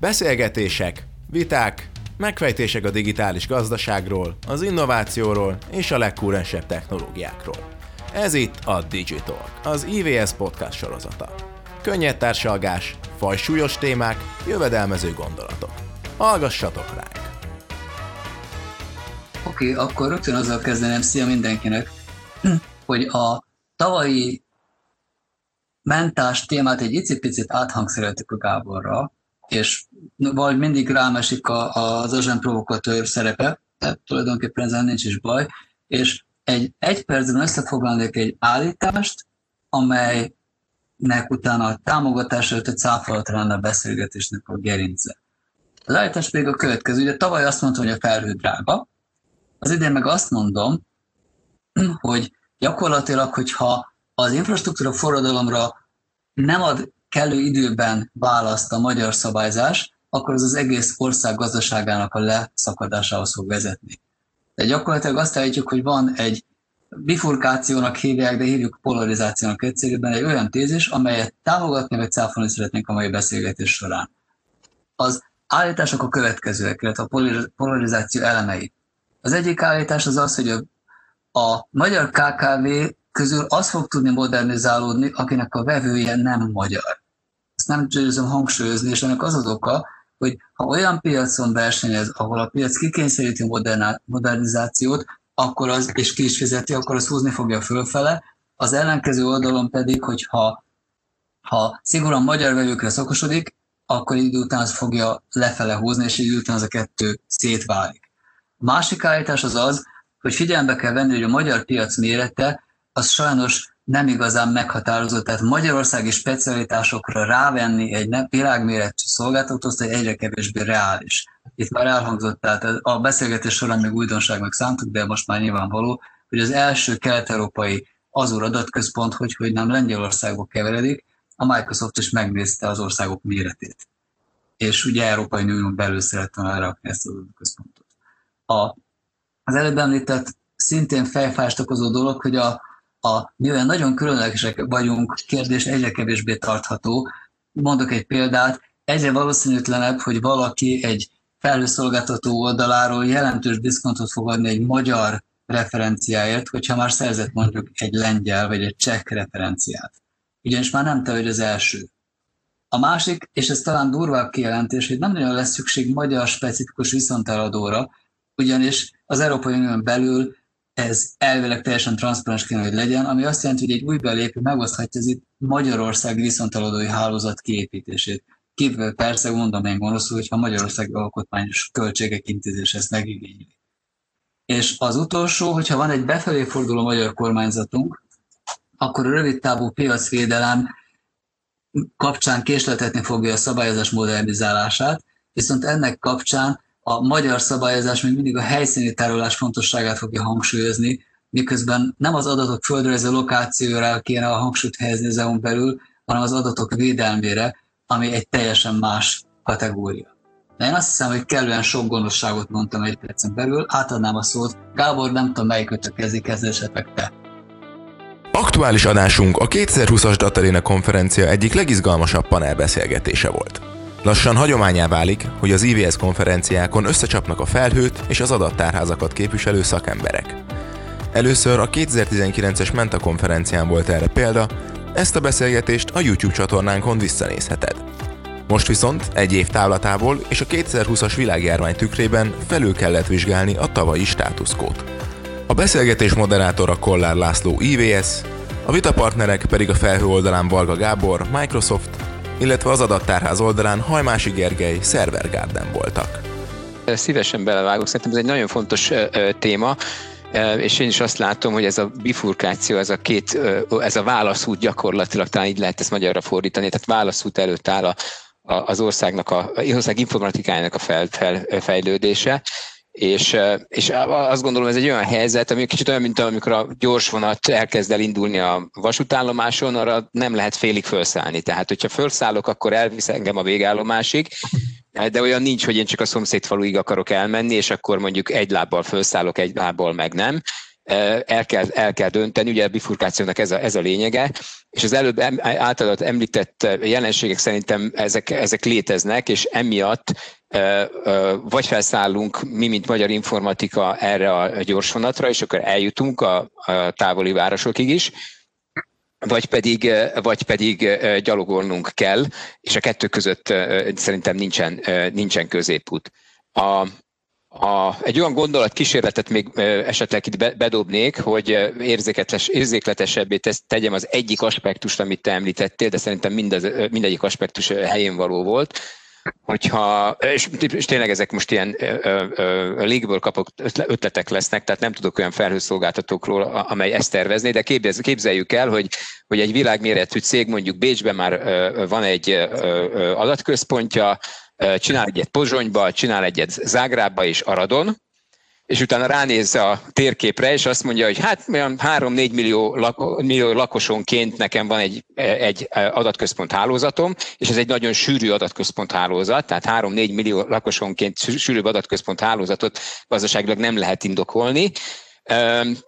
Beszélgetések, viták, megfejtések a digitális gazdaságról, az innovációról és a legkúrensebb technológiákról. Ez itt a Digital, az IVS podcast sorozata. Könnyed társalgás, fajsúlyos témák, jövedelmező gondolatok. Hallgassatok ránk! Oké, okay, akkor rögtön azzal kezdenem, szia mindenkinek, hogy a tavalyi mentás témát egy icipicit áthangszereltük a Gáborra, és vagy mindig rám esik a, az agent provokatőr szerepe, tehát tulajdonképpen ezzel nincs is baj, és egy egy percben összefoglalnék egy állítást, amelynek utána a támogatás előtt egy száfalat lenne a beszélgetésnek a gerince. Az állítás pedig a következő. Ugye tavaly azt mondtam, hogy a felhő drága, az idén meg azt mondom, hogy gyakorlatilag, hogyha az infrastruktúra forradalomra nem ad kellő időben választ a magyar szabályzás, akkor az az egész ország gazdaságának a leszakadásához fog vezetni. De gyakorlatilag azt állítjuk, hogy van egy bifurkációnak hívják, de hívjuk polarizációnak egyszerűen egy olyan tézis, amelyet támogatni vagy cáfolni szeretnénk a mai beszélgetés során. Az állítások a következőek, illetve a polarizáció elemei. Az egyik állítás az az, hogy a, a magyar KKV közül az fog tudni modernizálódni, akinek a vevője nem magyar. Nem győzöm hangsúlyozni, és ennek az az oka, hogy ha olyan piacon versenyez, ahol a piac kikényszeríti modernizációt, akkor az, és ki is fizeti, akkor az húzni fogja fölfele. Az ellenkező oldalon pedig, hogyha ha szigorúan magyar vevőkre szokosodik, akkor idő után az fogja lefele húzni, és idő után az a kettő szétválik. A másik állítás az az, hogy figyelembe kell venni, hogy a magyar piac mérete az sajnos nem igazán meghatározott, tehát magyarországi specialitásokra rávenni egy világméretű szolgáltatót, hogy egyre kevésbé reális. Itt már elhangzott, tehát a beszélgetés során még újdonságnak szántuk, de most már nyilvánvaló, hogy az első kelet-európai Azur adatközpont, hogy, hogy nem Lengyelországba keveredik, a Microsoft is megnézte az országok méretét. És ugye Európai Unión belül szerettem elrakni ezt az adatközpontot. A, az előbb említett szintén fejfást okozó dolog, hogy a, a mivel nagyon különlegesek vagyunk, kérdés egyre kevésbé tartható. Mondok egy példát, egyre valószínűtlenebb, hogy valaki egy felhőszolgáltató oldaláról jelentős diszkontot fog adni egy magyar referenciáért, hogyha már szerzett mondjuk egy lengyel vagy egy cseh referenciát. Ugyanis már nem te vagy az első. A másik, és ez talán durvább kijelentés, hogy nem nagyon lesz szükség magyar specifikus viszonteladóra, ugyanis az Európai Unión belül ez elvileg teljesen transzparens kéne, hogy legyen, ami azt jelenti, hogy egy új belépő megoszthatja az itt Magyarország viszonteladói hálózat kiépítését. Kívül persze mondom én gonoszul, hogyha Magyarország alkotmányos költségek intézés ezt megigényli. És az utolsó, hogyha van egy befelé forduló magyar kormányzatunk, akkor a rövid távú piacvédelem kapcsán késletetni fogja a szabályozás modernizálását, viszont ennek kapcsán a magyar szabályozás még mindig a helyszíni tárolás fontosságát fogja hangsúlyozni, miközben nem az adatok földrajzi lokációra kéne a hangsúlyt helyezni az EU-n belül, hanem az adatok védelmére, ami egy teljesen más kategória. De én azt hiszem, hogy kellően sok gonoszságot mondtam egy percen belül, átadnám a szót. Gábor, nem tudom, melyikötök kezdi, kezdő esetleg te. Aktuális adásunk a 2020-as Dataréna konferencia egyik legizgalmasabb panelbeszélgetése volt. Lassan hagyományá válik, hogy az IVS konferenciákon összecsapnak a felhőt és az adattárházakat képviselő szakemberek. Először a 2019-es Menta konferencián volt erre példa, ezt a beszélgetést a YouTube csatornánkon visszanézheted. Most viszont egy év távlatából és a 2020-as világjárvány tükrében felül kellett vizsgálni a tavalyi státuszkót. A beszélgetés moderátora Kollár László IVS, a vitapartnerek pedig a felhő oldalán Valga Gábor, Microsoft, illetve az adattárház oldalán Hajmási Gergely, Server Garden voltak. Szívesen belevágok, szerintem ez egy nagyon fontos téma, és én is azt látom, hogy ez a bifurkáció, ez a két, ez a válaszút gyakorlatilag, talán így lehet ezt magyarra fordítani, tehát válaszút előtt áll a, a, az országnak, a, az ország informatikájának a fel, fel, fejlődése, és, és azt gondolom, ez egy olyan helyzet, ami kicsit olyan, mint amikor a gyors vonat elkezd el indulni a vasútállomáson, arra nem lehet félig felszállni. Tehát, hogyha felszállok, akkor elvisz engem a végállomásig, de olyan nincs, hogy én csak a szomszéd faluig akarok elmenni, és akkor mondjuk egy lábbal felszállok, egy lábbal meg nem. el kell, el kell dönteni, ugye a bifurkációnak ez a, ez a lényege, és az előbb általad említett jelenségek szerintem ezek, ezek léteznek, és emiatt vagy felszállunk mi, mint magyar informatika erre a gyorsvonatra, és akkor eljutunk a, a távoli városokig is, vagy pedig, vagy pedig gyalogolnunk kell, és a kettő között szerintem nincsen, nincsen középút. A, a, egy olyan gondolat kísérletet még esetleg itt bedobnék, hogy érzékletes, érzékletesebbé tesz, tegyem az egyik aspektust, amit te említettél, de szerintem mindez, mindegyik aspektus helyén való volt, hogyha, és, és tényleg ezek most ilyen légből kapott ötletek lesznek, tehát nem tudok olyan felhőszolgáltatókról, amely ezt tervezné, de képzeljük el, hogy, hogy egy világméretű cég mondjuk Bécsben már van egy adatközpontja, csinál egyet Pozsonyba, csinál egyet Zágrába és Aradon, és utána ránéz a térképre, és azt mondja, hogy hát olyan 3-4 millió, lak, millió lakosonként nekem van egy, egy adatközpont hálózatom, és ez egy nagyon sűrű adatközpont hálózat, tehát 3-4 millió lakosonként sűrű adatközpont hálózatot gazdaságilag nem lehet indokolni,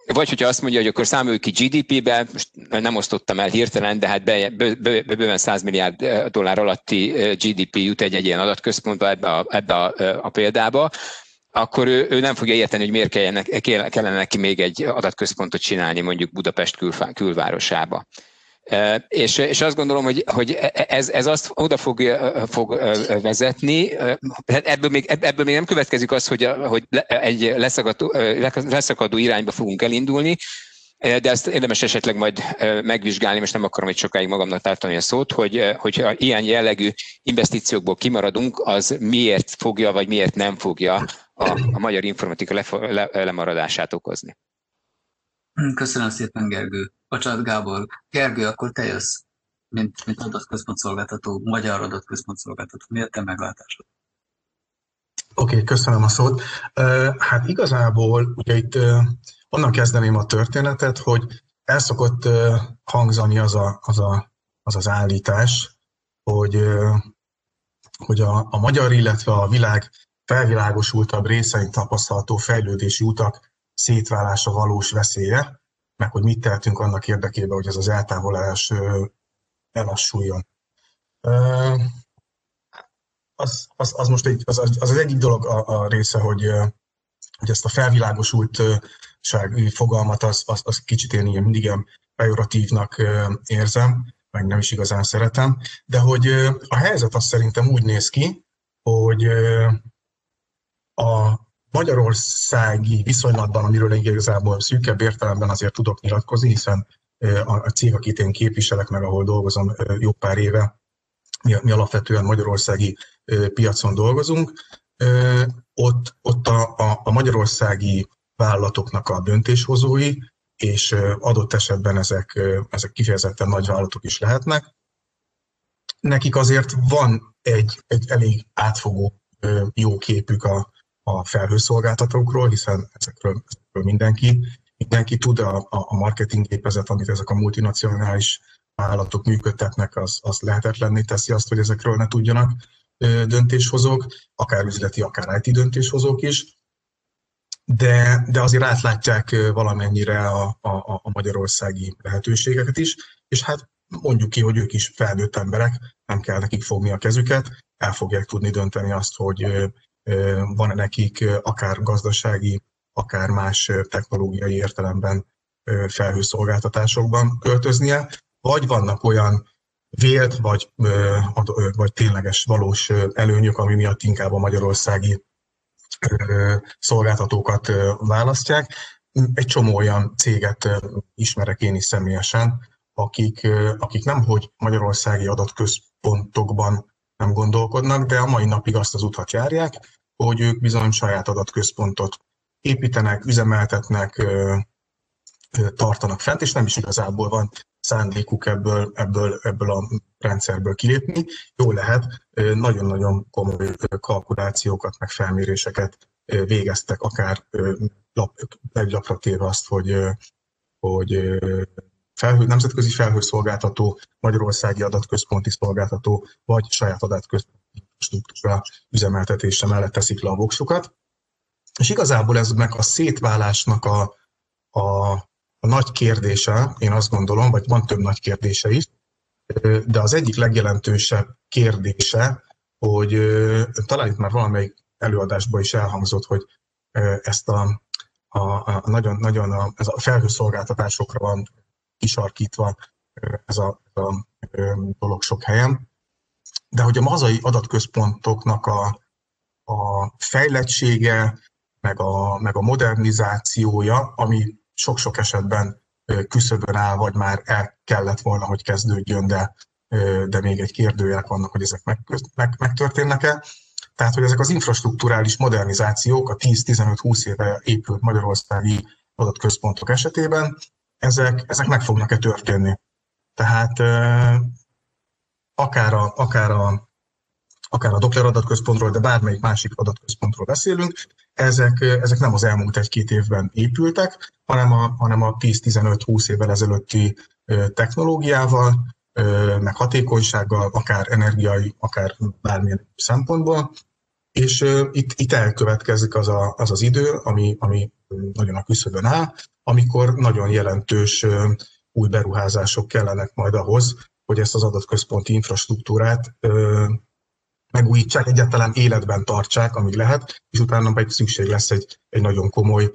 vagy hogyha azt mondja, hogy akkor számoljuk ki GDP-be, most nem osztottam el hirtelen, de hát bőven 100 milliárd dollár alatti GDP jut egy, egy ilyen adatközpontba ebbe a, ebbe a, a példába, akkor ő, ő nem fogja érteni, hogy miért kellene, kellene neki még egy adatközpontot csinálni mondjuk Budapest külfá, külvárosába. És, és azt gondolom, hogy, hogy ez, ez azt oda fog, fog vezetni, hát ebből még, ebből még nem következik az, hogy, hogy egy leszakadó, leszakadó irányba fogunk elindulni, de ezt érdemes esetleg majd megvizsgálni, most nem akarom itt sokáig magamnak tartani a szót, hogy hogyha ilyen jellegű investíciókból kimaradunk, az miért fogja, vagy miért nem fogja a, a magyar informatika le, le, lemaradását okozni. Köszönöm szépen, Gergő. Bocsánat, Gábor. Gergő, akkor te jössz, mint, mint adatközpont szolgáltató, magyar adatközpont szolgáltató. Mi a te meglátásod? Oké, okay, köszönöm a szót. Hát igazából ugye itt onnan kezdeném a történetet, hogy el szokott hangzani az a, az, a, az, az állítás, hogy, hogy a, a magyar, illetve a világ felvilágosultabb részein tapasztalható fejlődési utak szétválása valós veszélye, meg hogy mit tehetünk annak érdekében, hogy ez az eltávolás elassuljon. Az, az, az most egy, az, az, az egyik dolog a, a része, hogy, hogy ezt a felvilágosultság fogalmat, az, az, az kicsit én ilyen mindig ilyen pejoratívnak érzem, meg nem is igazán szeretem, de hogy a helyzet azt szerintem úgy néz ki, hogy a magyarországi viszonylatban, amiről igazából szűkebb értelemben azért tudok nyilatkozni, hiszen a cég, akit én képviselek, meg ahol dolgozom jó pár éve, mi, mi alapvetően magyarországi piacon dolgozunk, ott, ott a, a, a magyarországi vállalatoknak a döntéshozói, és adott esetben ezek, ezek kifejezetten nagy vállalatok is lehetnek. Nekik azért van egy, egy elég átfogó jó képük a, a felhőszolgáltatókról, hiszen ezekről, ezekről mindenki, mindenki tud, a, a marketing gépezet, amit ezek a multinacionális vállalatok működtetnek, az, az lehetetlenné teszi azt, hogy ezekről ne tudjanak döntéshozók, akár üzleti, akár IT döntéshozók is, de, de azért átlátják valamennyire a, a, a magyarországi lehetőségeket is, és hát mondjuk ki, hogy ők is felnőtt emberek, nem kell nekik fogni a kezüket, el fogják tudni dönteni azt, hogy van-e nekik akár gazdasági, akár más technológiai értelemben felhőszolgáltatásokban költöznie, vagy vannak olyan vélt, vagy, vagy tényleges valós előnyök, ami miatt inkább a magyarországi szolgáltatókat választják. Egy csomó olyan céget ismerek én is személyesen, akik, akik nem hogy magyarországi adatközpontokban nem gondolkodnak, de a mai napig azt az utat járják, hogy ők bizony saját adatközpontot építenek, üzemeltetnek, tartanak fent, és nem is igazából van szándékuk ebből, ebből, ebből a rendszerből kilépni. Jó lehet, nagyon-nagyon komoly kalkulációkat, meg felméréseket végeztek, akár lap, egy lapra téve azt, hogy, hogy felhő, nemzetközi felhőszolgáltató, magyarországi adatközponti szolgáltató, vagy saját adatközponti struktúra üzemeltetése mellett teszik le a voksukat. És igazából ez meg a szétválásnak a, a, a nagy kérdése, én azt gondolom, vagy van több nagy kérdése is, de az egyik legjelentősebb kérdése, hogy talán itt már valamelyik előadásban is elhangzott, hogy ezt a, a, a nagyon, nagyon a, ez a felhőszolgáltatásokra van kisarkítva ez a, ez a dolog sok helyen. De hogy a mazai adatközpontoknak a, a fejlettsége, meg a, meg a modernizációja, ami sok-sok esetben küszöbön áll, vagy már el kellett volna, hogy kezdődjön, de, de még egy kérdőjelek vannak, hogy ezek meg, meg, megtörténnek-e. Tehát, hogy ezek az infrastruktúrális modernizációk a 10-15-20 éve épült magyarországi adatközpontok esetében, ezek, ezek meg fognak-e történni. Tehát akár a, akár a, akár a Doppler adatközpontról, de bármelyik másik adatközpontról beszélünk, ezek, ezek nem az elmúlt egy-két évben épültek, hanem a, hanem a 10-15-20 évvel ezelőtti technológiával, meg hatékonysággal, akár energiai, akár bármilyen szempontból, és itt, itt elkövetkezik az, a, az az idő, ami, ami nagyon a küszöbön áll, amikor nagyon jelentős új beruházások kellenek majd ahhoz, hogy ezt az adatközponti infrastruktúrát megújítsák, egyáltalán életben tartsák, amíg lehet, és utána pedig szükség lesz egy, egy nagyon komoly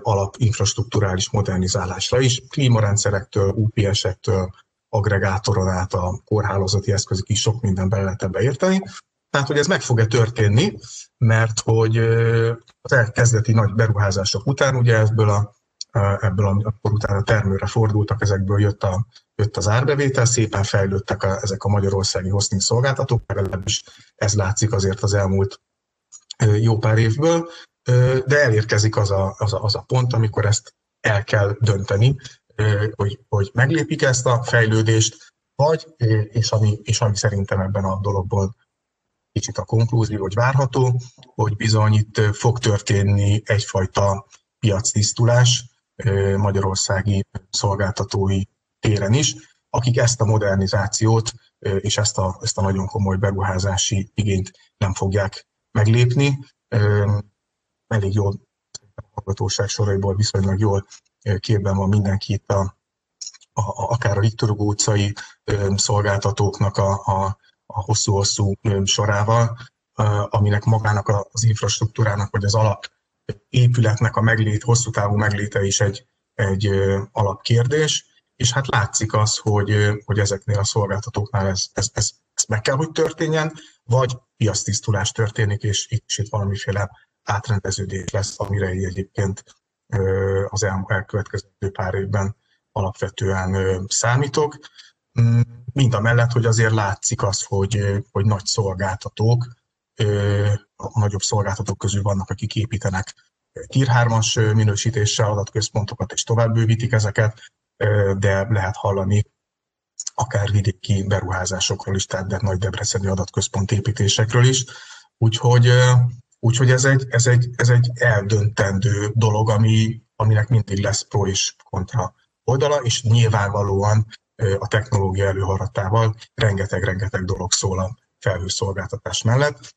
alapinfrastruktúrális modernizálásra is, klímarendszerektől, UPS-ektől, agregátoron át a kórhálózati eszközök is sok minden bele lehet ebbe érteni. Tehát, hogy ez meg fog-e történni, mert hogy az elkezdeti nagy beruházások után, ugye ebből a ebből, amikor utána termőre fordultak, ezekből jött, a, jött az árbevétel, szépen fejlődtek a, ezek a magyarországi hosting szolgáltatók, legalábbis ez látszik azért az elmúlt jó pár évből, de elérkezik az a, az a, az a pont, amikor ezt el kell dönteni, hogy, hogy meglépik ezt a fejlődést, vagy, és ami, és ami szerintem ebben a dologból kicsit a konklúzió, hogy várható, hogy bizony itt fog történni egyfajta piactisztulás, magyarországi szolgáltatói téren is, akik ezt a modernizációt és ezt a, ezt a nagyon komoly beruházási igényt nem fogják meglépni. Elég jól a hallgatóság soraiból viszonylag jól képben van mindenki itt a, a, akár a Viktor utcai szolgáltatóknak a, a, a hosszú-hosszú sorával, aminek magának az infrastruktúrának, vagy az alap épületnek a meglét, hosszú távú megléte is egy, egy alapkérdés, és hát látszik az, hogy, hogy ezeknél a szolgáltatóknál ez, ez, ez, ez meg kell, hogy történjen, vagy piasztisztulás történik, és itt is itt valamiféle átrendeződés lesz, amire egyébként az elkövetkező pár évben alapvetően számítok. Mind a mellett, hogy azért látszik az, hogy, hogy nagy szolgáltatók, a nagyobb szolgáltatók közül vannak, akik építenek Tier 3-as minősítéssel adatközpontokat, és tovább bővítik ezeket, de lehet hallani akár vidéki beruházásokról is, tehát de nagy debreceni adatközpont építésekről is. Úgyhogy, úgyhogy ez, egy, ez, egy, ez egy eldöntendő dolog, ami, aminek mindig lesz pro és kontra oldala, és nyilvánvalóan a technológia előharatával rengeteg-rengeteg dolog szól a felhőszolgáltatás mellett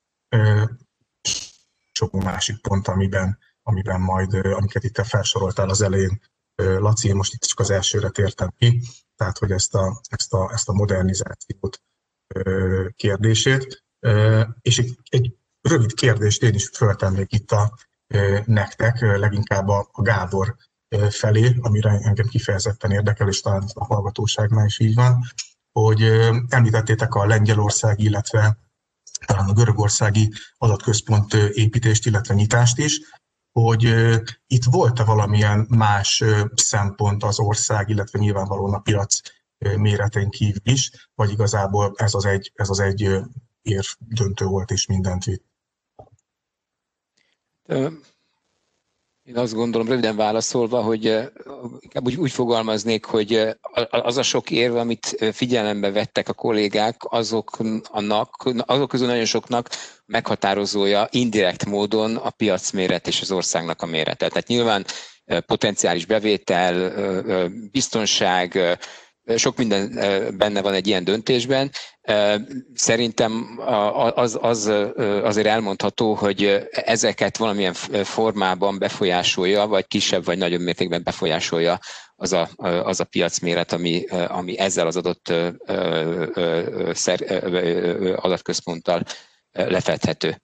sok másik pont, amiben, amiben majd, amiket itt felsoroltál az elején, Laci, én most itt csak az elsőre tértem ki, tehát hogy ezt a, ezt a, ezt a modernizációt kérdését. És egy, egy rövid kérdést én is föltennék itt a nektek, leginkább a, Gábor felé, amire engem kifejezetten érdekel, és talán a hallgatóságnál is így van, hogy említettétek a Lengyelország, illetve talán a görögországi adatközpont építést, illetve nyitást is, hogy itt volt-e valamilyen más szempont az ország, illetve nyilvánvalóan a piac méretén kívül is, vagy igazából ez az egy, ez az egy ér döntő volt és mindent vitt? Én azt gondolom, röviden válaszolva, hogy inkább úgy, úgy fogalmaznék, hogy az a sok érve, amit figyelembe vettek a kollégák, azoknak, azok közül nagyon soknak meghatározója indirekt módon a piacméret és az országnak a mérete. Tehát nyilván potenciális bevétel, biztonság, sok minden benne van egy ilyen döntésben. Szerintem az, az azért elmondható, hogy ezeket valamilyen formában befolyásolja, vagy kisebb vagy nagyobb mértékben befolyásolja az a, az a piacméret, ami, ami ezzel az adott adatközponttal lefedhető.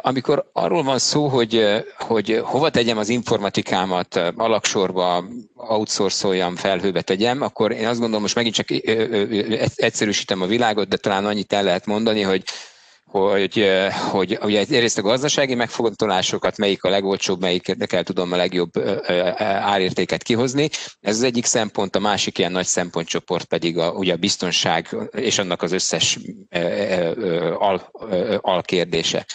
Amikor arról van szó, hogy, hogy hova tegyem az informatikámat, alaksorba, outsourcoljam, felhőbe tegyem, akkor én azt gondolom, most megint csak egyszerűsítem a világot, de talán annyit el lehet mondani, hogy hogy, hogy ugye egyrészt a gazdasági megfontolásokat, melyik a legolcsóbb, kell tudom a legjobb árértéket kihozni. Ez az egyik szempont, a másik ilyen nagy szempontcsoport pedig a, ugye a biztonság és annak az összes al, alkérdése.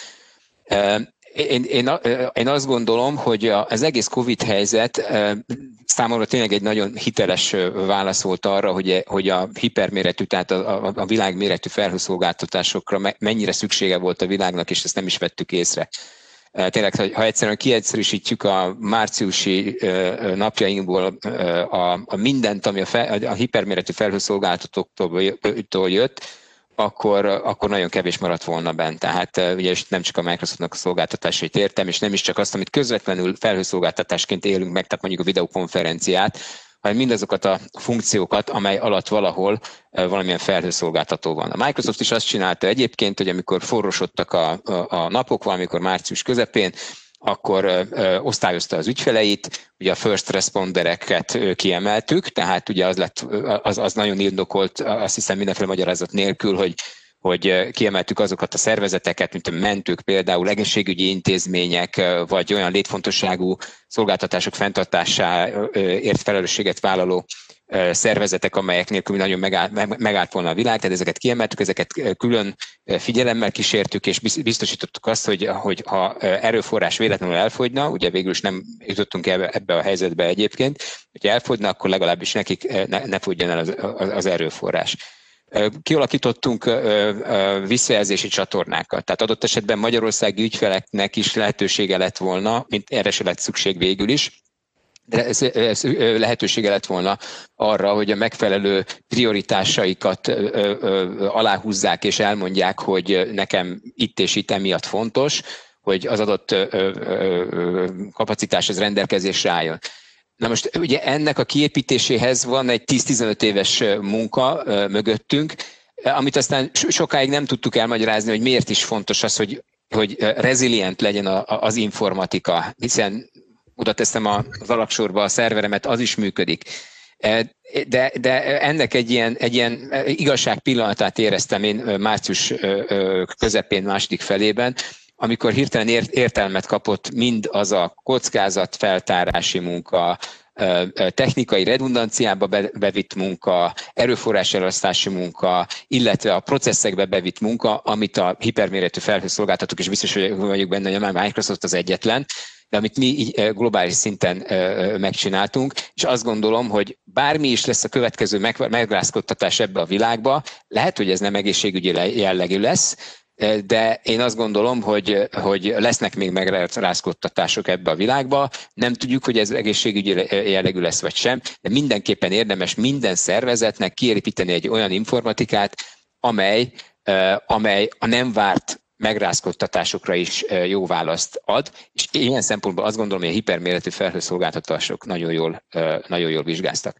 Én, én, én azt gondolom, hogy az egész Covid helyzet számomra tényleg egy nagyon hiteles válasz volt arra, hogy, hogy a hiperméretű, tehát a, a, a világméretű felhőszolgáltatásokra mennyire szüksége volt a világnak, és ezt nem is vettük észre. Tényleg, ha egyszerűen kiegyszerűsítjük a márciusi napjainkból a, a mindent, ami a, fel, a hiperméretű felhőszolgáltatóktól jött, akkor, akkor nagyon kevés maradt volna bent. Tehát ugye nem csak a Microsoftnak a szolgáltatásait értem, és nem is csak azt, amit közvetlenül felhőszolgáltatásként élünk meg, tehát mondjuk a videokonferenciát, hanem mindazokat a funkciókat, amely alatt valahol valamilyen felhőszolgáltató van. A Microsoft is azt csinálta egyébként, hogy amikor forrosodtak a, a, a napok, valamikor március közepén, akkor osztályozta az ügyfeleit, ugye a first respondereket kiemeltük, tehát ugye az, lett, az, az nagyon indokolt, azt hiszem mindenféle magyarázat nélkül, hogy hogy kiemeltük azokat a szervezeteket, mint a mentők például, egészségügyi intézmények, vagy olyan létfontosságú szolgáltatások fenntartásáért felelősséget vállaló szervezetek, amelyek nélkül nagyon megállt, megállt volna a világ, tehát ezeket kiemeltük, ezeket külön figyelemmel kísértük, és biztosítottuk azt, hogy, hogy ha erőforrás véletlenül elfogyna, ugye végül is nem jutottunk ebbe, a helyzetbe egyébként, hogyha elfogyna, akkor legalábbis nekik ne, ne fogyjon el az, az erőforrás kialakítottunk visszajelzési csatornákat. Tehát adott esetben magyarországi ügyfeleknek is lehetősége lett volna, mint erre se lett szükség végül is, de ez, ez lehetősége lett volna arra, hogy a megfelelő prioritásaikat aláhúzzák és elmondják, hogy nekem itt és itt emiatt fontos, hogy az adott kapacitás az rendelkezésre álljon. Na most ugye ennek a kiépítéséhez van egy 10-15 éves munka mögöttünk, amit aztán sokáig nem tudtuk elmagyarázni, hogy miért is fontos az, hogy, hogy rezilient legyen az informatika, hiszen oda teszem az alapsorba a szerveremet, az is működik. De, de ennek egy ilyen, egy ilyen igazság pillanatát éreztem én március közepén, második felében, amikor hirtelen értelmet kapott mind az a kockázat feltárási munka, technikai redundanciába bevitt munka, erőforrás elosztási munka, illetve a processzekbe bevitt munka, amit a hiperméretű felhőszolgáltatók, és biztos vagyok benne, hogy a Microsoft az egyetlen, de amit mi globális szinten megcsináltunk, és azt gondolom, hogy bármi is lesz a következő megrázkodtatás ebbe a világba, lehet, hogy ez nem egészségügyi jellegű lesz, de én azt gondolom, hogy, hogy lesznek még megrázkodtatások ebbe a világba. Nem tudjuk, hogy ez egészségügyi jellegű lesz vagy sem, de mindenképpen érdemes minden szervezetnek kiépíteni egy olyan informatikát, amely, amely a nem várt megrázkodtatásokra is jó választ ad, és ilyen szempontból azt gondolom, hogy a hiperméretű felhőszolgáltatások nagyon jól, nagyon jól vizsgáztak.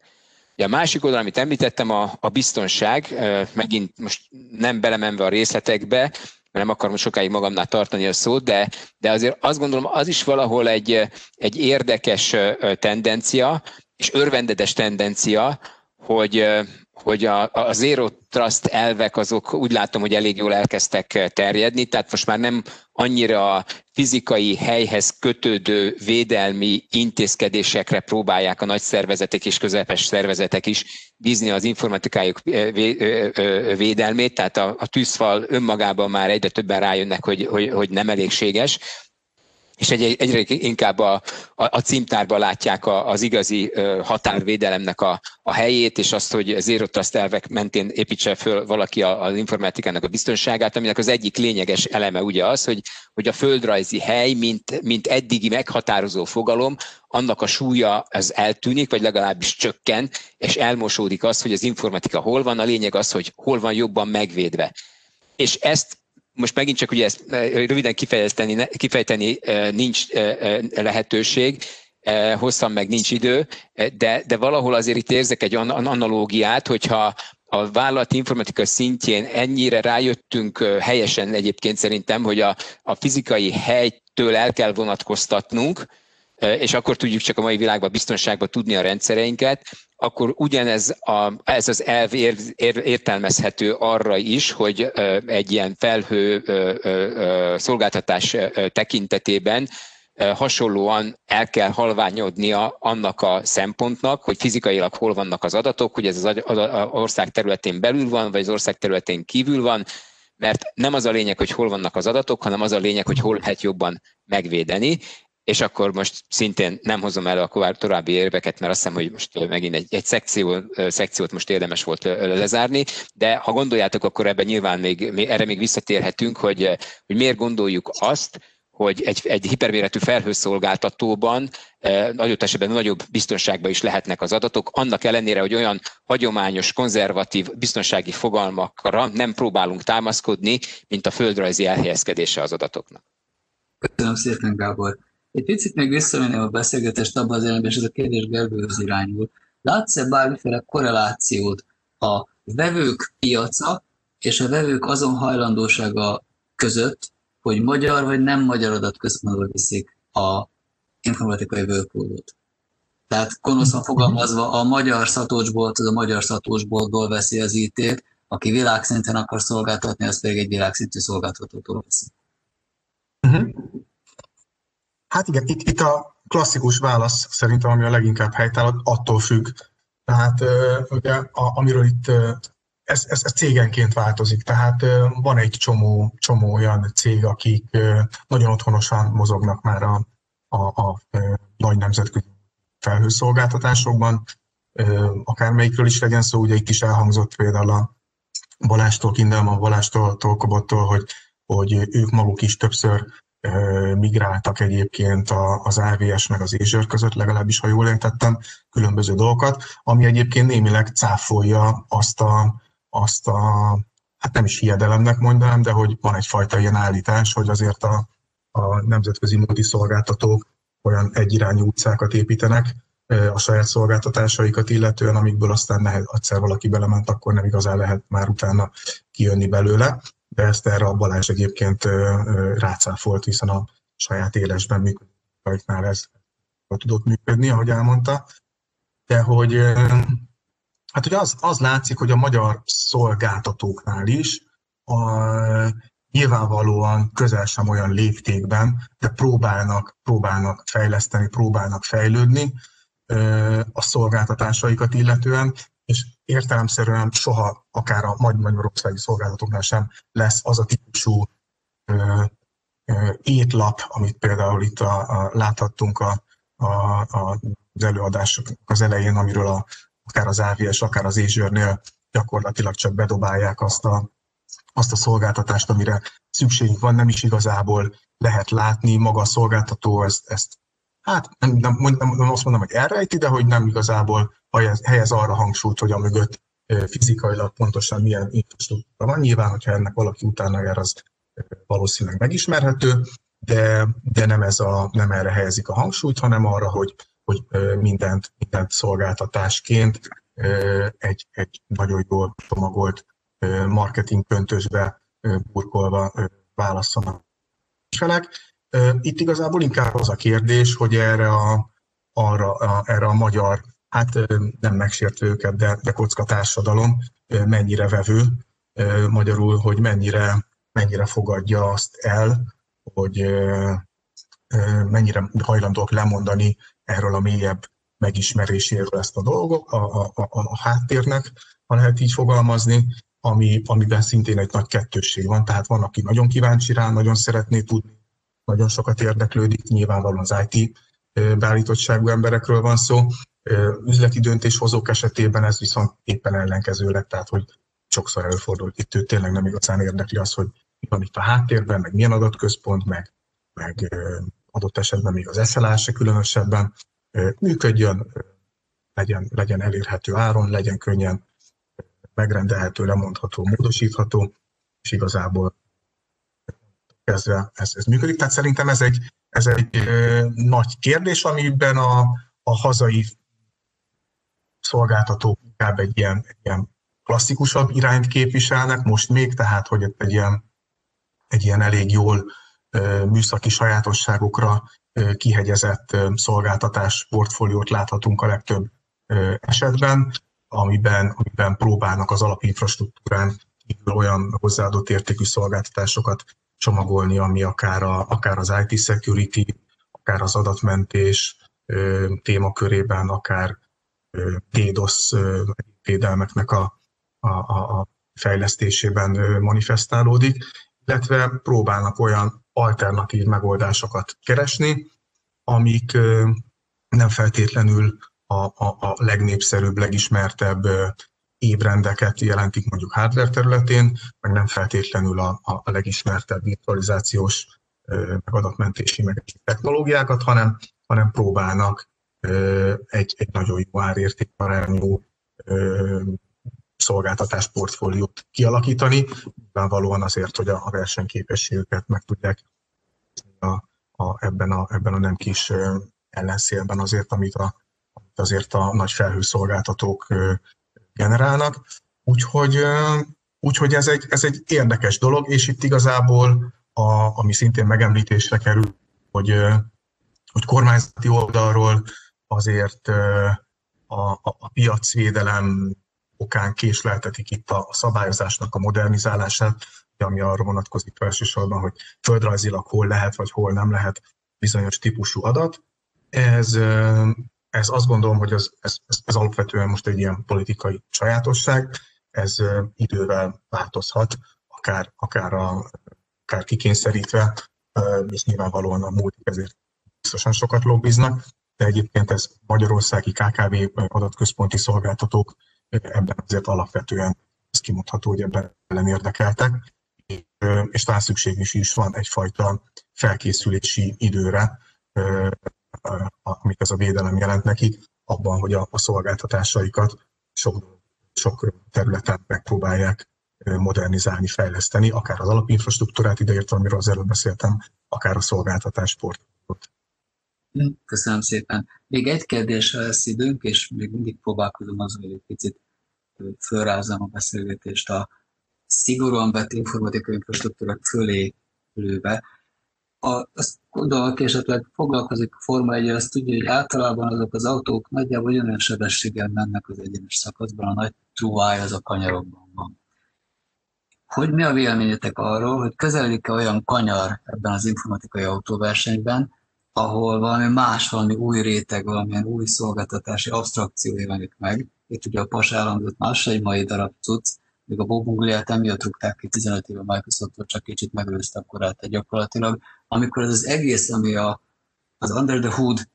A másik oldal, amit említettem, a, a biztonság, megint most nem belemenve a részletekbe, mert nem akarom sokáig magamnál tartani a szót, de, de azért azt gondolom, az is valahol egy, egy érdekes tendencia, és örvendetes tendencia, hogy, hogy a, a zero trust elvek azok úgy látom, hogy elég jól elkezdtek terjedni, tehát most már nem annyira a fizikai helyhez kötődő védelmi intézkedésekre próbálják a nagy szervezetek és közepes szervezetek is bízni az informatikájuk védelmét, tehát a, a tűzfal önmagában már egyre többen rájönnek, hogy, hogy, hogy nem elégséges, és egy, egyre inkább a, a, a címtárban látják a, az igazi határvédelemnek a, a helyét, és azt, hogy Zero Trust elvek mentén építse föl valaki az informatikának a biztonságát, aminek az egyik lényeges eleme ugye az, hogy, hogy a földrajzi hely, mint, mint eddigi meghatározó fogalom, annak a súlya az eltűnik, vagy legalábbis csökken, és elmosódik az, hogy az informatika hol van, a lényeg az, hogy hol van jobban megvédve. És ezt most megint csak ugye ezt röviden kifejteni, kifejteni nincs lehetőség, hosszan meg nincs idő, de, de valahol azért itt érzek egy analógiát, hogyha a vállalati informatika szintjén ennyire rájöttünk helyesen egyébként szerintem, hogy a, a fizikai helytől el kell vonatkoztatnunk, és akkor tudjuk csak a mai világban biztonságban tudni a rendszereinket, akkor ugyanez a, ez az elv ér, ér, értelmezhető arra is, hogy egy ilyen felhő szolgáltatás tekintetében hasonlóan el kell halványodnia annak a szempontnak, hogy fizikailag hol vannak az adatok, hogy ez az ország területén belül van, vagy az ország területén kívül van, mert nem az a lényeg, hogy hol vannak az adatok, hanem az a lényeg, hogy hol lehet jobban megvédeni, és akkor most szintén nem hozom el a további érveket, mert azt hiszem, hogy most megint egy, egy szekció, szekciót most érdemes volt lezárni, de ha gondoljátok, akkor ebben nyilván még, erre még visszatérhetünk, hogy, hogy miért gondoljuk azt, hogy egy, egy hiperméretű felhőszolgáltatóban nagyobb esetben nagyobb biztonságban is lehetnek az adatok, annak ellenére, hogy olyan hagyományos, konzervatív biztonsági fogalmakra nem próbálunk támaszkodni, mint a földrajzi elhelyezkedése az adatoknak. Köszönöm szépen, Gábor. Egy picit még visszamenni a beszélgetést abban az elemben, és ez a kérdés Gergőhöz irányul. Látsz-e bármiféle korrelációt a vevők piaca és a vevők azon hajlandósága között, hogy magyar vagy nem magyar adatközpontba viszik a informatikai workloadot? Tehát gonoszan fogalmazva, a magyar szatócsbolt az a magyar szatócsboltból veszi az IT-t, aki világszinten akar szolgáltatni, az pedig egy világszintű szolgáltatótól veszi. Uh-huh. Hát igen, itt, itt a klasszikus válasz szerintem, ami a leginkább helytálló, attól függ. Tehát ugye, a, amiről itt ez, ez, ez cégenként változik, tehát van egy csomó, csomó olyan cég, akik nagyon otthonosan mozognak már a, a, a nagy nemzetközi felhőszolgáltatásokban, akármelyikről is legyen szó, ugye itt is elhangzott például a Balástól, Kindelman Balástól, Tolkobottól, hogy, hogy ők maguk is többször migráltak egyébként az AVS meg az Azure között, legalábbis ha jól értettem, különböző dolgokat, ami egyébként némileg cáfolja azt a, azt a hát nem is hiedelemnek mondanám, de hogy van egyfajta ilyen állítás, hogy azért a, a nemzetközi multiszolgáltatók olyan egyirányú utcákat építenek a saját szolgáltatásaikat illetően, amikből aztán nehez, egyszer valaki belement, akkor nem igazán lehet már utána kijönni belőle de ezt erre a Balázs egyébként rácáfolt, hiszen a saját élesben működőknál ez tudott működni, ahogy elmondta. De hogy hát hogy az, az látszik, hogy a magyar szolgáltatóknál is a, nyilvánvalóan közel sem olyan léptékben, de próbálnak, próbálnak fejleszteni, próbálnak fejlődni a szolgáltatásaikat illetően, és értelemszerűen soha akár a nagy magyarországi szolgáltatóknál sem lesz az a típusú ö, ö, étlap, amit például itt a, a, láthattunk a, a, a, az előadások az elején, amiről a, akár az AVS, akár az Azure-nél gyakorlatilag csak bedobálják azt a, azt a szolgáltatást, amire szükségünk van, nem is igazából lehet látni, maga a szolgáltató ezt, ezt hát nem, nem, nem, nem azt mondom, hogy elrejti, de hogy nem igazából helyez arra hangsúlyt, hogy a mögött fizikailag pontosan milyen infrastruktúra van. Nyilván, hogyha ennek valaki utána jár, az valószínűleg megismerhető, de, de nem, ez a, nem erre helyezik a hangsúlyt, hanem arra, hogy, hogy mindent, mindent szolgáltatásként egy, egy nagyon jól csomagolt marketing köntösbe burkolva válasszanak felek. Itt igazából inkább az a kérdés, hogy erre a, arra, a, erre a magyar hát nem megsértő őket, de, de kocka társadalom mennyire vevő, magyarul, hogy mennyire, mennyire fogadja azt el, hogy mennyire hajlandók lemondani erről a mélyebb megismeréséről ezt a dolgot, a, a, a, a háttérnek, ha lehet így fogalmazni, ami, amiben szintén egy nagy kettősség van. Tehát van, aki nagyon kíváncsi rá, nagyon szeretné tudni, nagyon sokat érdeklődik, nyilvánvalóan az IT beállítottságú emberekről van szó. Üzleti döntéshozók esetében ez viszont éppen ellenkezőleg, tehát hogy sokszor előfordul, itt ő tényleg nem igazán érdekli az, hogy mi van itt a háttérben, meg milyen adatközpont, meg, meg adott esetben még az SLA se különösebben működjön, legyen, legyen elérhető áron, legyen könnyen megrendelhető, lemondható, módosítható, és igazából kezdve ez, ez működik. Tehát szerintem ez egy, ez egy nagy kérdés, amiben a, a hazai szolgáltatók inkább egy ilyen, egy ilyen klasszikusabb irányt képviselnek, most még, tehát hogy egy ilyen, egy ilyen elég jól műszaki sajátosságokra kihegyezett szolgáltatás portfóliót láthatunk a legtöbb esetben, amiben, amiben próbálnak az alapinfrastruktúrán olyan hozzáadott értékű szolgáltatásokat csomagolni, ami akár, a, akár az IT security, akár az adatmentés témakörében, akár DDoS védelmeknek a, a, a fejlesztésében manifestálódik, illetve próbálnak olyan alternatív megoldásokat keresni, amik nem feltétlenül a, a, a legnépszerűbb, legismertebb ébrendeket jelentik mondjuk hardware területén, meg nem feltétlenül a, a legismertebb virtualizációs meg adatmentési meg technológiákat, hanem, hanem próbálnak egy, egy nagyon jó árértékarányú szolgáltatás portfóliót kialakítani, nyilvánvalóan azért, hogy a versenyképességüket meg tudják a, a, ebben, a, ebben a nem kis ellenszélben azért, amit, a, amit azért a nagy felhőszolgáltatók generálnak. Úgyhogy, úgyhogy ez, egy, ez egy érdekes dolog, és itt igazából, a, ami szintén megemlítésre kerül, hogy, hogy kormányzati oldalról azért a, a, a piacvédelem okán késleltetik itt a szabályozásnak a modernizálását, ami arra vonatkozik elsősorban, hogy földrajzilag hol lehet, vagy hol nem lehet bizonyos típusú adat. Ez, ez azt gondolom, hogy ez, ez, ez, alapvetően most egy ilyen politikai sajátosság, ez idővel változhat, akár, akár, a, akár kikényszerítve, és nyilvánvalóan a múlt ezért biztosan sokat lobbiznak, de egyébként ez magyarországi KKV adatközponti szolgáltatók ebben azért alapvetően ez kimondható, hogy ebben ellen érdekeltek, és talán szükség is, is van egyfajta felkészülési időre, amit ez a védelem jelent nekik, abban, hogy a, a szolgáltatásaikat sok, sok területen megpróbálják modernizálni, fejleszteni, akár az alapinfrastruktúrát ideértve, amiről az előbb beszéltem, akár a szolgáltatásportot. Köszönöm szépen. Még egy kérdésre lesz időnk, és még mindig próbálkozom azon, hogy egy picit fölrázzam a beszélgetést a szigorúan vett informatikai infrastruktúrák fölé lőve a, azt gondolom, aki esetleg foglalkozik a Forma 1 azt tudja, hogy általában azok az autók nagyjából olyan sebességgel mennek az egyenes szakaszban, a nagy truáj az a kanyarokban van. Hogy mi a véleményetek arról, hogy közeledik-e olyan kanyar ebben az informatikai autóversenyben, ahol valami más, valami új réteg, valamilyen új szolgáltatási abstrakció jelenik meg. Itt ugye a PAS állandót más egy mai darab cucc, még a Bob emiatt rúgták ki 15 éve Microsoftot, csak kicsit megelőzte a korát gyakorlatilag. Amikor ez az egész, ami a, az Under the Hood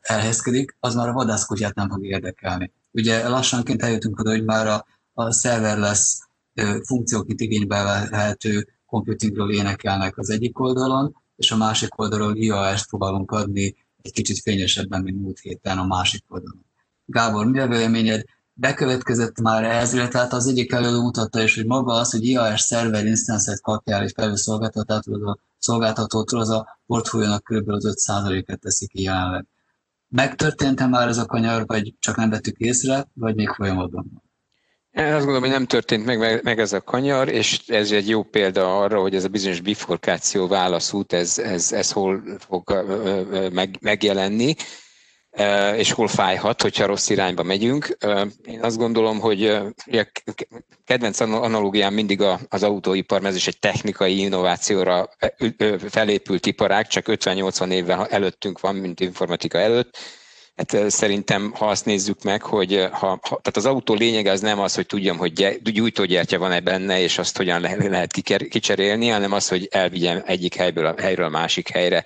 elhelyezkedik, az már a vadászkutyát nem fog érdekelni. Ugye lassanként eljutunk oda, hogy már a, a serverless ö, funkciókit igénybe vehető computingról énekelnek az egyik oldalon, és a másik oldalról IAS-t próbálunk adni egy kicsit fényesebben, mint múlt héten a másik oldalon. Gábor, mi a véleményed? bekövetkezett már ez, illetve hát az egyik előadó mutatta is, hogy maga az, hogy IAS szerver instance-et kapjál egy felülszolgáltatótól, szolgáltatótól, az a portfóliónak kb. az 5%-et teszi ki jelenleg. Megtörtént-e már ez a kanyar, vagy csak nem vettük észre, vagy még folyamatban van? Én azt gondolom, hogy nem történt meg, meg ez a kanyar, és ez egy jó példa arra, hogy ez a bizonyos bifurkáció válaszút, ez, ez, ez hol fog meg, megjelenni és hol fájhat, hogyha rossz irányba megyünk. Én azt gondolom, hogy kedvenc analógiám mindig az autóipar, ez is egy technikai innovációra felépült iparág, csak 50-80 évvel előttünk van, mint informatika előtt. Hát szerintem, ha azt nézzük meg, hogy ha, ha, tehát az autó lényege az nem az, hogy tudjam, hogy gyújtógyertya van-e benne, és azt hogyan lehet kicserélni, hanem az, hogy elvigyem egyik helyből a helyről a másik helyre.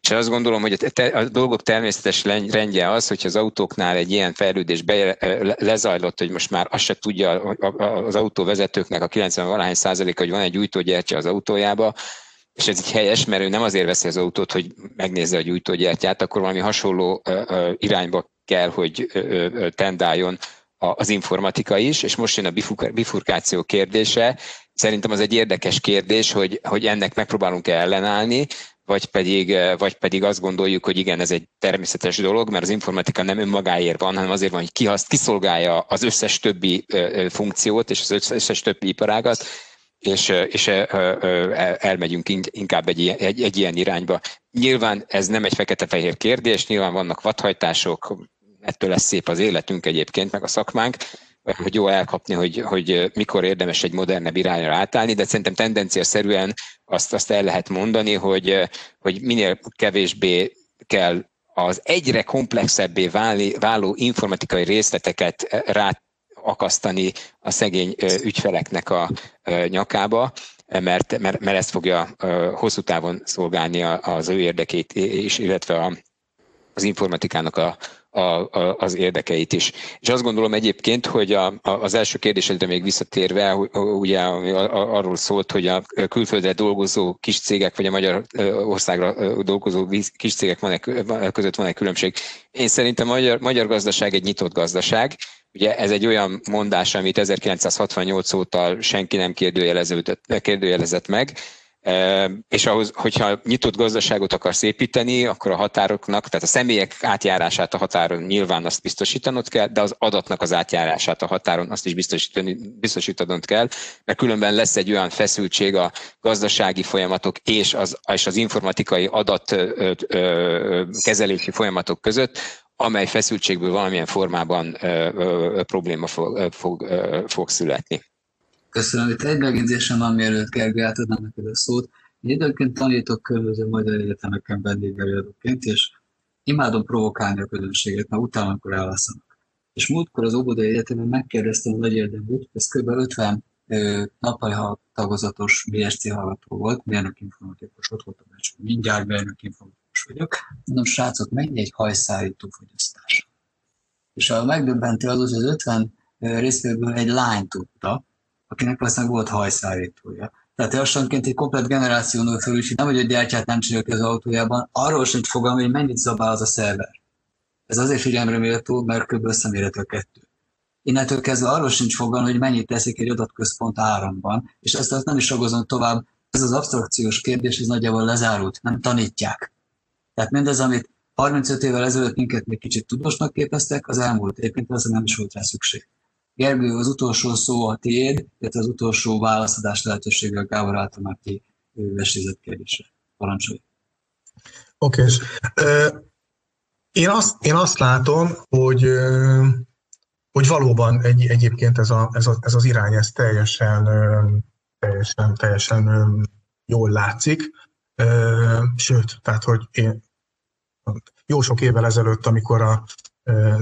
És azt gondolom, hogy a, te, a dolgok természetes rendje az, hogyha az autóknál egy ilyen fejlődés be, lezajlott, hogy most már azt se tudja az autóvezetőknek a 90 valahány százaléka, hogy van egy gyújtógyertya az autójába, és ez így helyes, mert ő nem azért veszi az autót, hogy megnézze a gyújtógyertyát, akkor valami hasonló irányba kell, hogy tendáljon az informatika is, és most jön a bifurkáció kérdése. Szerintem az egy érdekes kérdés, hogy, hogy ennek megpróbálunk-e ellenállni, vagy pedig, vagy pedig azt gondoljuk, hogy igen, ez egy természetes dolog, mert az informatika nem önmagáért van, hanem azért van, hogy kihaszt, kiszolgálja az összes többi funkciót és az összes többi iparágat, és, és elmegyünk inkább egy, egy, egy ilyen irányba. Nyilván ez nem egy fekete-fehér kérdés, nyilván vannak vadhajtások, ettől lesz szép az életünk egyébként, meg a szakmánk, hogy jó elkapni, hogy, hogy mikor érdemes egy modernebb irányra átállni, de szerintem tendenciaszerűen azt, azt el lehet mondani, hogy, hogy minél kevésbé kell az egyre komplexebbé váló informatikai részleteket rá akasztani a szegény ügyfeleknek a nyakába, mert, mert, mert ez fogja hosszú távon szolgálni az ő érdekét, és illetve az informatikának a, a, a, az érdekeit is. És azt gondolom egyébként, hogy a, a, az első kérdésedre még visszatérve, ugye arról szólt, hogy a külföldre dolgozó kis cégek, vagy a magyar országra dolgozó kis cégek van -e, között van egy különbség. Én szerintem a magyar, magyar gazdaság egy nyitott gazdaság, Ugye ez egy olyan mondás, amit 1968 óta senki nem kérdőjelezett meg, és ahhoz, hogyha nyitott gazdaságot akarsz építeni, akkor a határoknak, tehát a személyek átjárását a határon nyilván azt biztosítanod kell, de az adatnak az átjárását a határon azt is biztosítani, biztosítanod kell, mert különben lesz egy olyan feszültség a gazdasági folyamatok és az, és az informatikai adatkezelési folyamatok között, amely feszültségből valamilyen formában probléma fog, fog, fog születni. Köszönöm. Itt egy megjegyzésem van, mielőtt Gergő átadnám neked a szót. Én időnként tanítok különböző magyar egyetemeken vendégelőadóként, és imádom provokálni a közönséget, mert utána, amikor elveszem. És múltkor az Óbudai Egyetemen megkérdeztem a nagy érdeműt, ez kb. 50 nappali tagozatos BSC hallgató volt, mérnök informatikus, ott voltam, és mindjárt mérnök informatikus vagyok. Mondom, srácok, mennyi egy hajszárító fogyasztás? És a megdöbbentő az, hogy az 50 résztvevőből egy lány tudta, akinek valószínűleg volt hajszárítója. Tehát lassanként egy komplet generáció nő föl, és nem, hogy a gyártyát nem csinálja az autójában, arról sincs fogalma, hogy mennyit zabál az a szerver. Ez azért figyelemre méltó, mert kb. összemérhető a kettő. Innentől kezdve arról sincs fogalma, hogy mennyit teszik egy adatközpont áramban, és ezt, ezt nem is ragozom tovább. Ez az abstrakciós kérdés, ez nagyjából lezárult, nem tanítják. Tehát mindez, amit 35 évvel ezelőtt minket még kicsit tudósnak képeztek, az elmúlt éppen az nem is volt rá szükség. Gergő, az utolsó szó a tiéd, illetve az utolsó válaszadás lehetősége a Gábor által már ki vesézett kérdésre. Parancsolj! Oké, okay. én, azt, én azt látom, hogy, hogy valóban egy, egyébként ez, a, ez, a, ez az irány ez teljesen, teljesen, teljesen jól látszik, sőt, tehát, hogy én jó sok évvel ezelőtt, amikor a,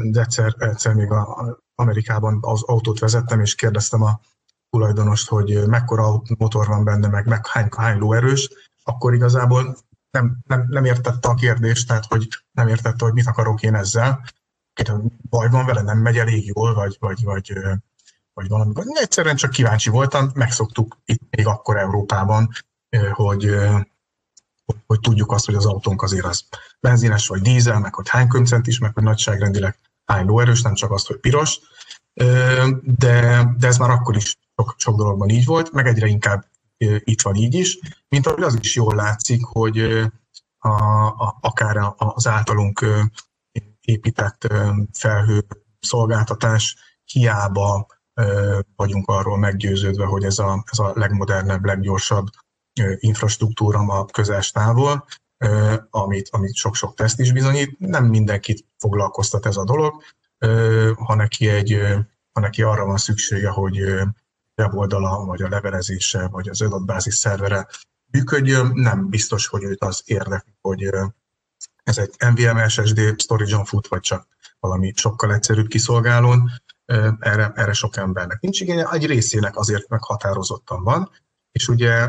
de egyszer, egyszer még a, Amerikában az autót vezettem, és kérdeztem a tulajdonost, hogy mekkora motor van benne, meg, meg hány, hány lóerős, akkor igazából nem, nem, nem értette a kérdést, tehát hogy nem értette, hogy mit akarok én ezzel. Baj van vele, nem megy elég jól, vagy, vagy, vagy, vagy valami. Egyszerűen csak kíváncsi voltam, megszoktuk itt még akkor Európában, hogy, hogy tudjuk azt, hogy az autónk azért az benzines vagy dízel, meg hogy hány kömcent is, meg hogy nagyságrendileg hány lóerős, nem csak az, hogy piros, de, de ez már akkor is sok, sok dologban így volt, meg egyre inkább itt van így is, mint ahogy az is jól látszik, hogy a, a, akár az általunk épített felhő szolgáltatás hiába vagyunk arról meggyőződve, hogy ez a, ez a legmodernebb, leggyorsabb infrastruktúra a közels távol, amit, amit sok-sok teszt is bizonyít. Nem mindenkit foglalkoztat ez a dolog, ha neki, egy, ha neki arra van szüksége, hogy weboldala, vagy a levelezése, vagy az adatbázis szervere működjön, nem biztos, hogy őt az érdekli, hogy ez egy NVMe SSD storage fut, vagy csak valami sokkal egyszerűbb kiszolgálón, erre, erre sok embernek nincs igénye, egy részének azért meghatározottan van, és ugye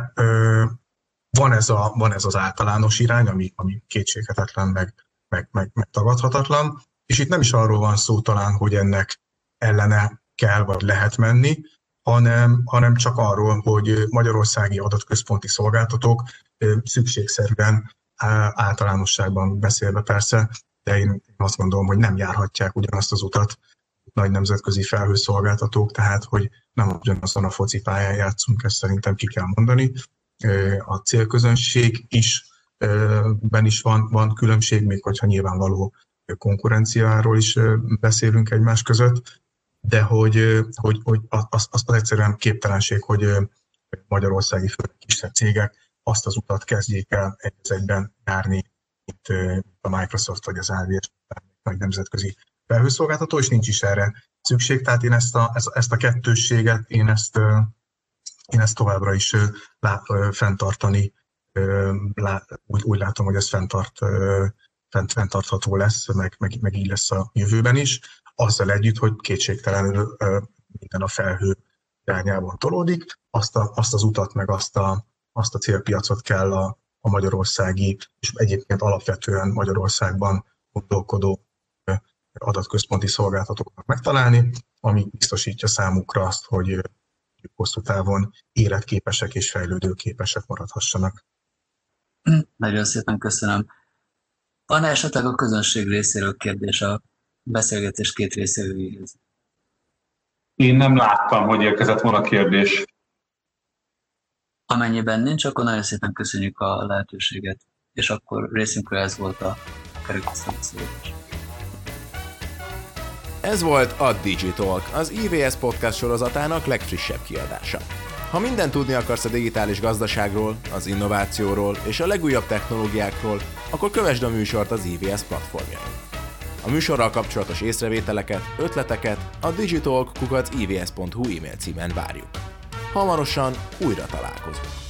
van ez, a, van ez az általános irány, ami, ami kétséghetetlen, meg, meg, meg, meg tagadhatatlan, és itt nem is arról van szó talán, hogy ennek ellene kell vagy lehet menni, hanem, hanem csak arról, hogy magyarországi adatközponti szolgáltatók szükségszerűen általánosságban beszélve persze, de én azt gondolom, hogy nem járhatják ugyanazt az utat nagy nemzetközi felhőszolgáltatók, tehát hogy nem ugyanazon a foci pályán játszunk, ezt szerintem ki kell mondani. A célközönség is ben is van, van különbség, még hogyha nyilvánvaló konkurenciáról is beszélünk egymás között, de hogy, hogy, hogy az, az, az egyszerűen képtelenség, hogy magyarországi főleg kisebb cégek azt az utat kezdjék el egy egyben járni, mint a Microsoft vagy az AWS, nagy nemzetközi felhőszolgáltató, és nincs is erre szükség. Tehát én ezt a, ezt a kettősséget, én ezt, én ezt továbbra is lá, fenntartani, lá, úgy, úgy látom, hogy ez fenntart, fent, fenntartható lesz, meg, meg, meg így lesz a jövőben is, azzal együtt, hogy kétségtelenül minden a felhő irányában tolódik, azt, a, azt az utat, meg azt a, azt a célpiacot kell a, a magyarországi, és egyébként alapvetően Magyarországban gondolkodó adatközponti szolgáltatóknak megtalálni, ami biztosítja számukra azt, hogy hosszú távon életképesek és fejlődőképesek maradhassanak. Nagyon szépen köszönöm. Van esetleg a közönség részéről kérdés a beszélgetés két részéhez? Én nem láttam, hogy érkezett volna kérdés. Amennyiben nincs, akkor nagyon szépen köszönjük a lehetőséget, és akkor részünkről ez volt a kerekasztalbeszélgetés. Ez volt a Digitalk, az IVS podcast sorozatának legfrissebb kiadása. Ha mindent tudni akarsz a digitális gazdaságról, az innovációról és a legújabb technológiákról, akkor kövesd a műsort az IVS platformján. A műsorral kapcsolatos észrevételeket, ötleteket a digitalk.ivs.hu e-mail címen várjuk. Hamarosan újra találkozunk.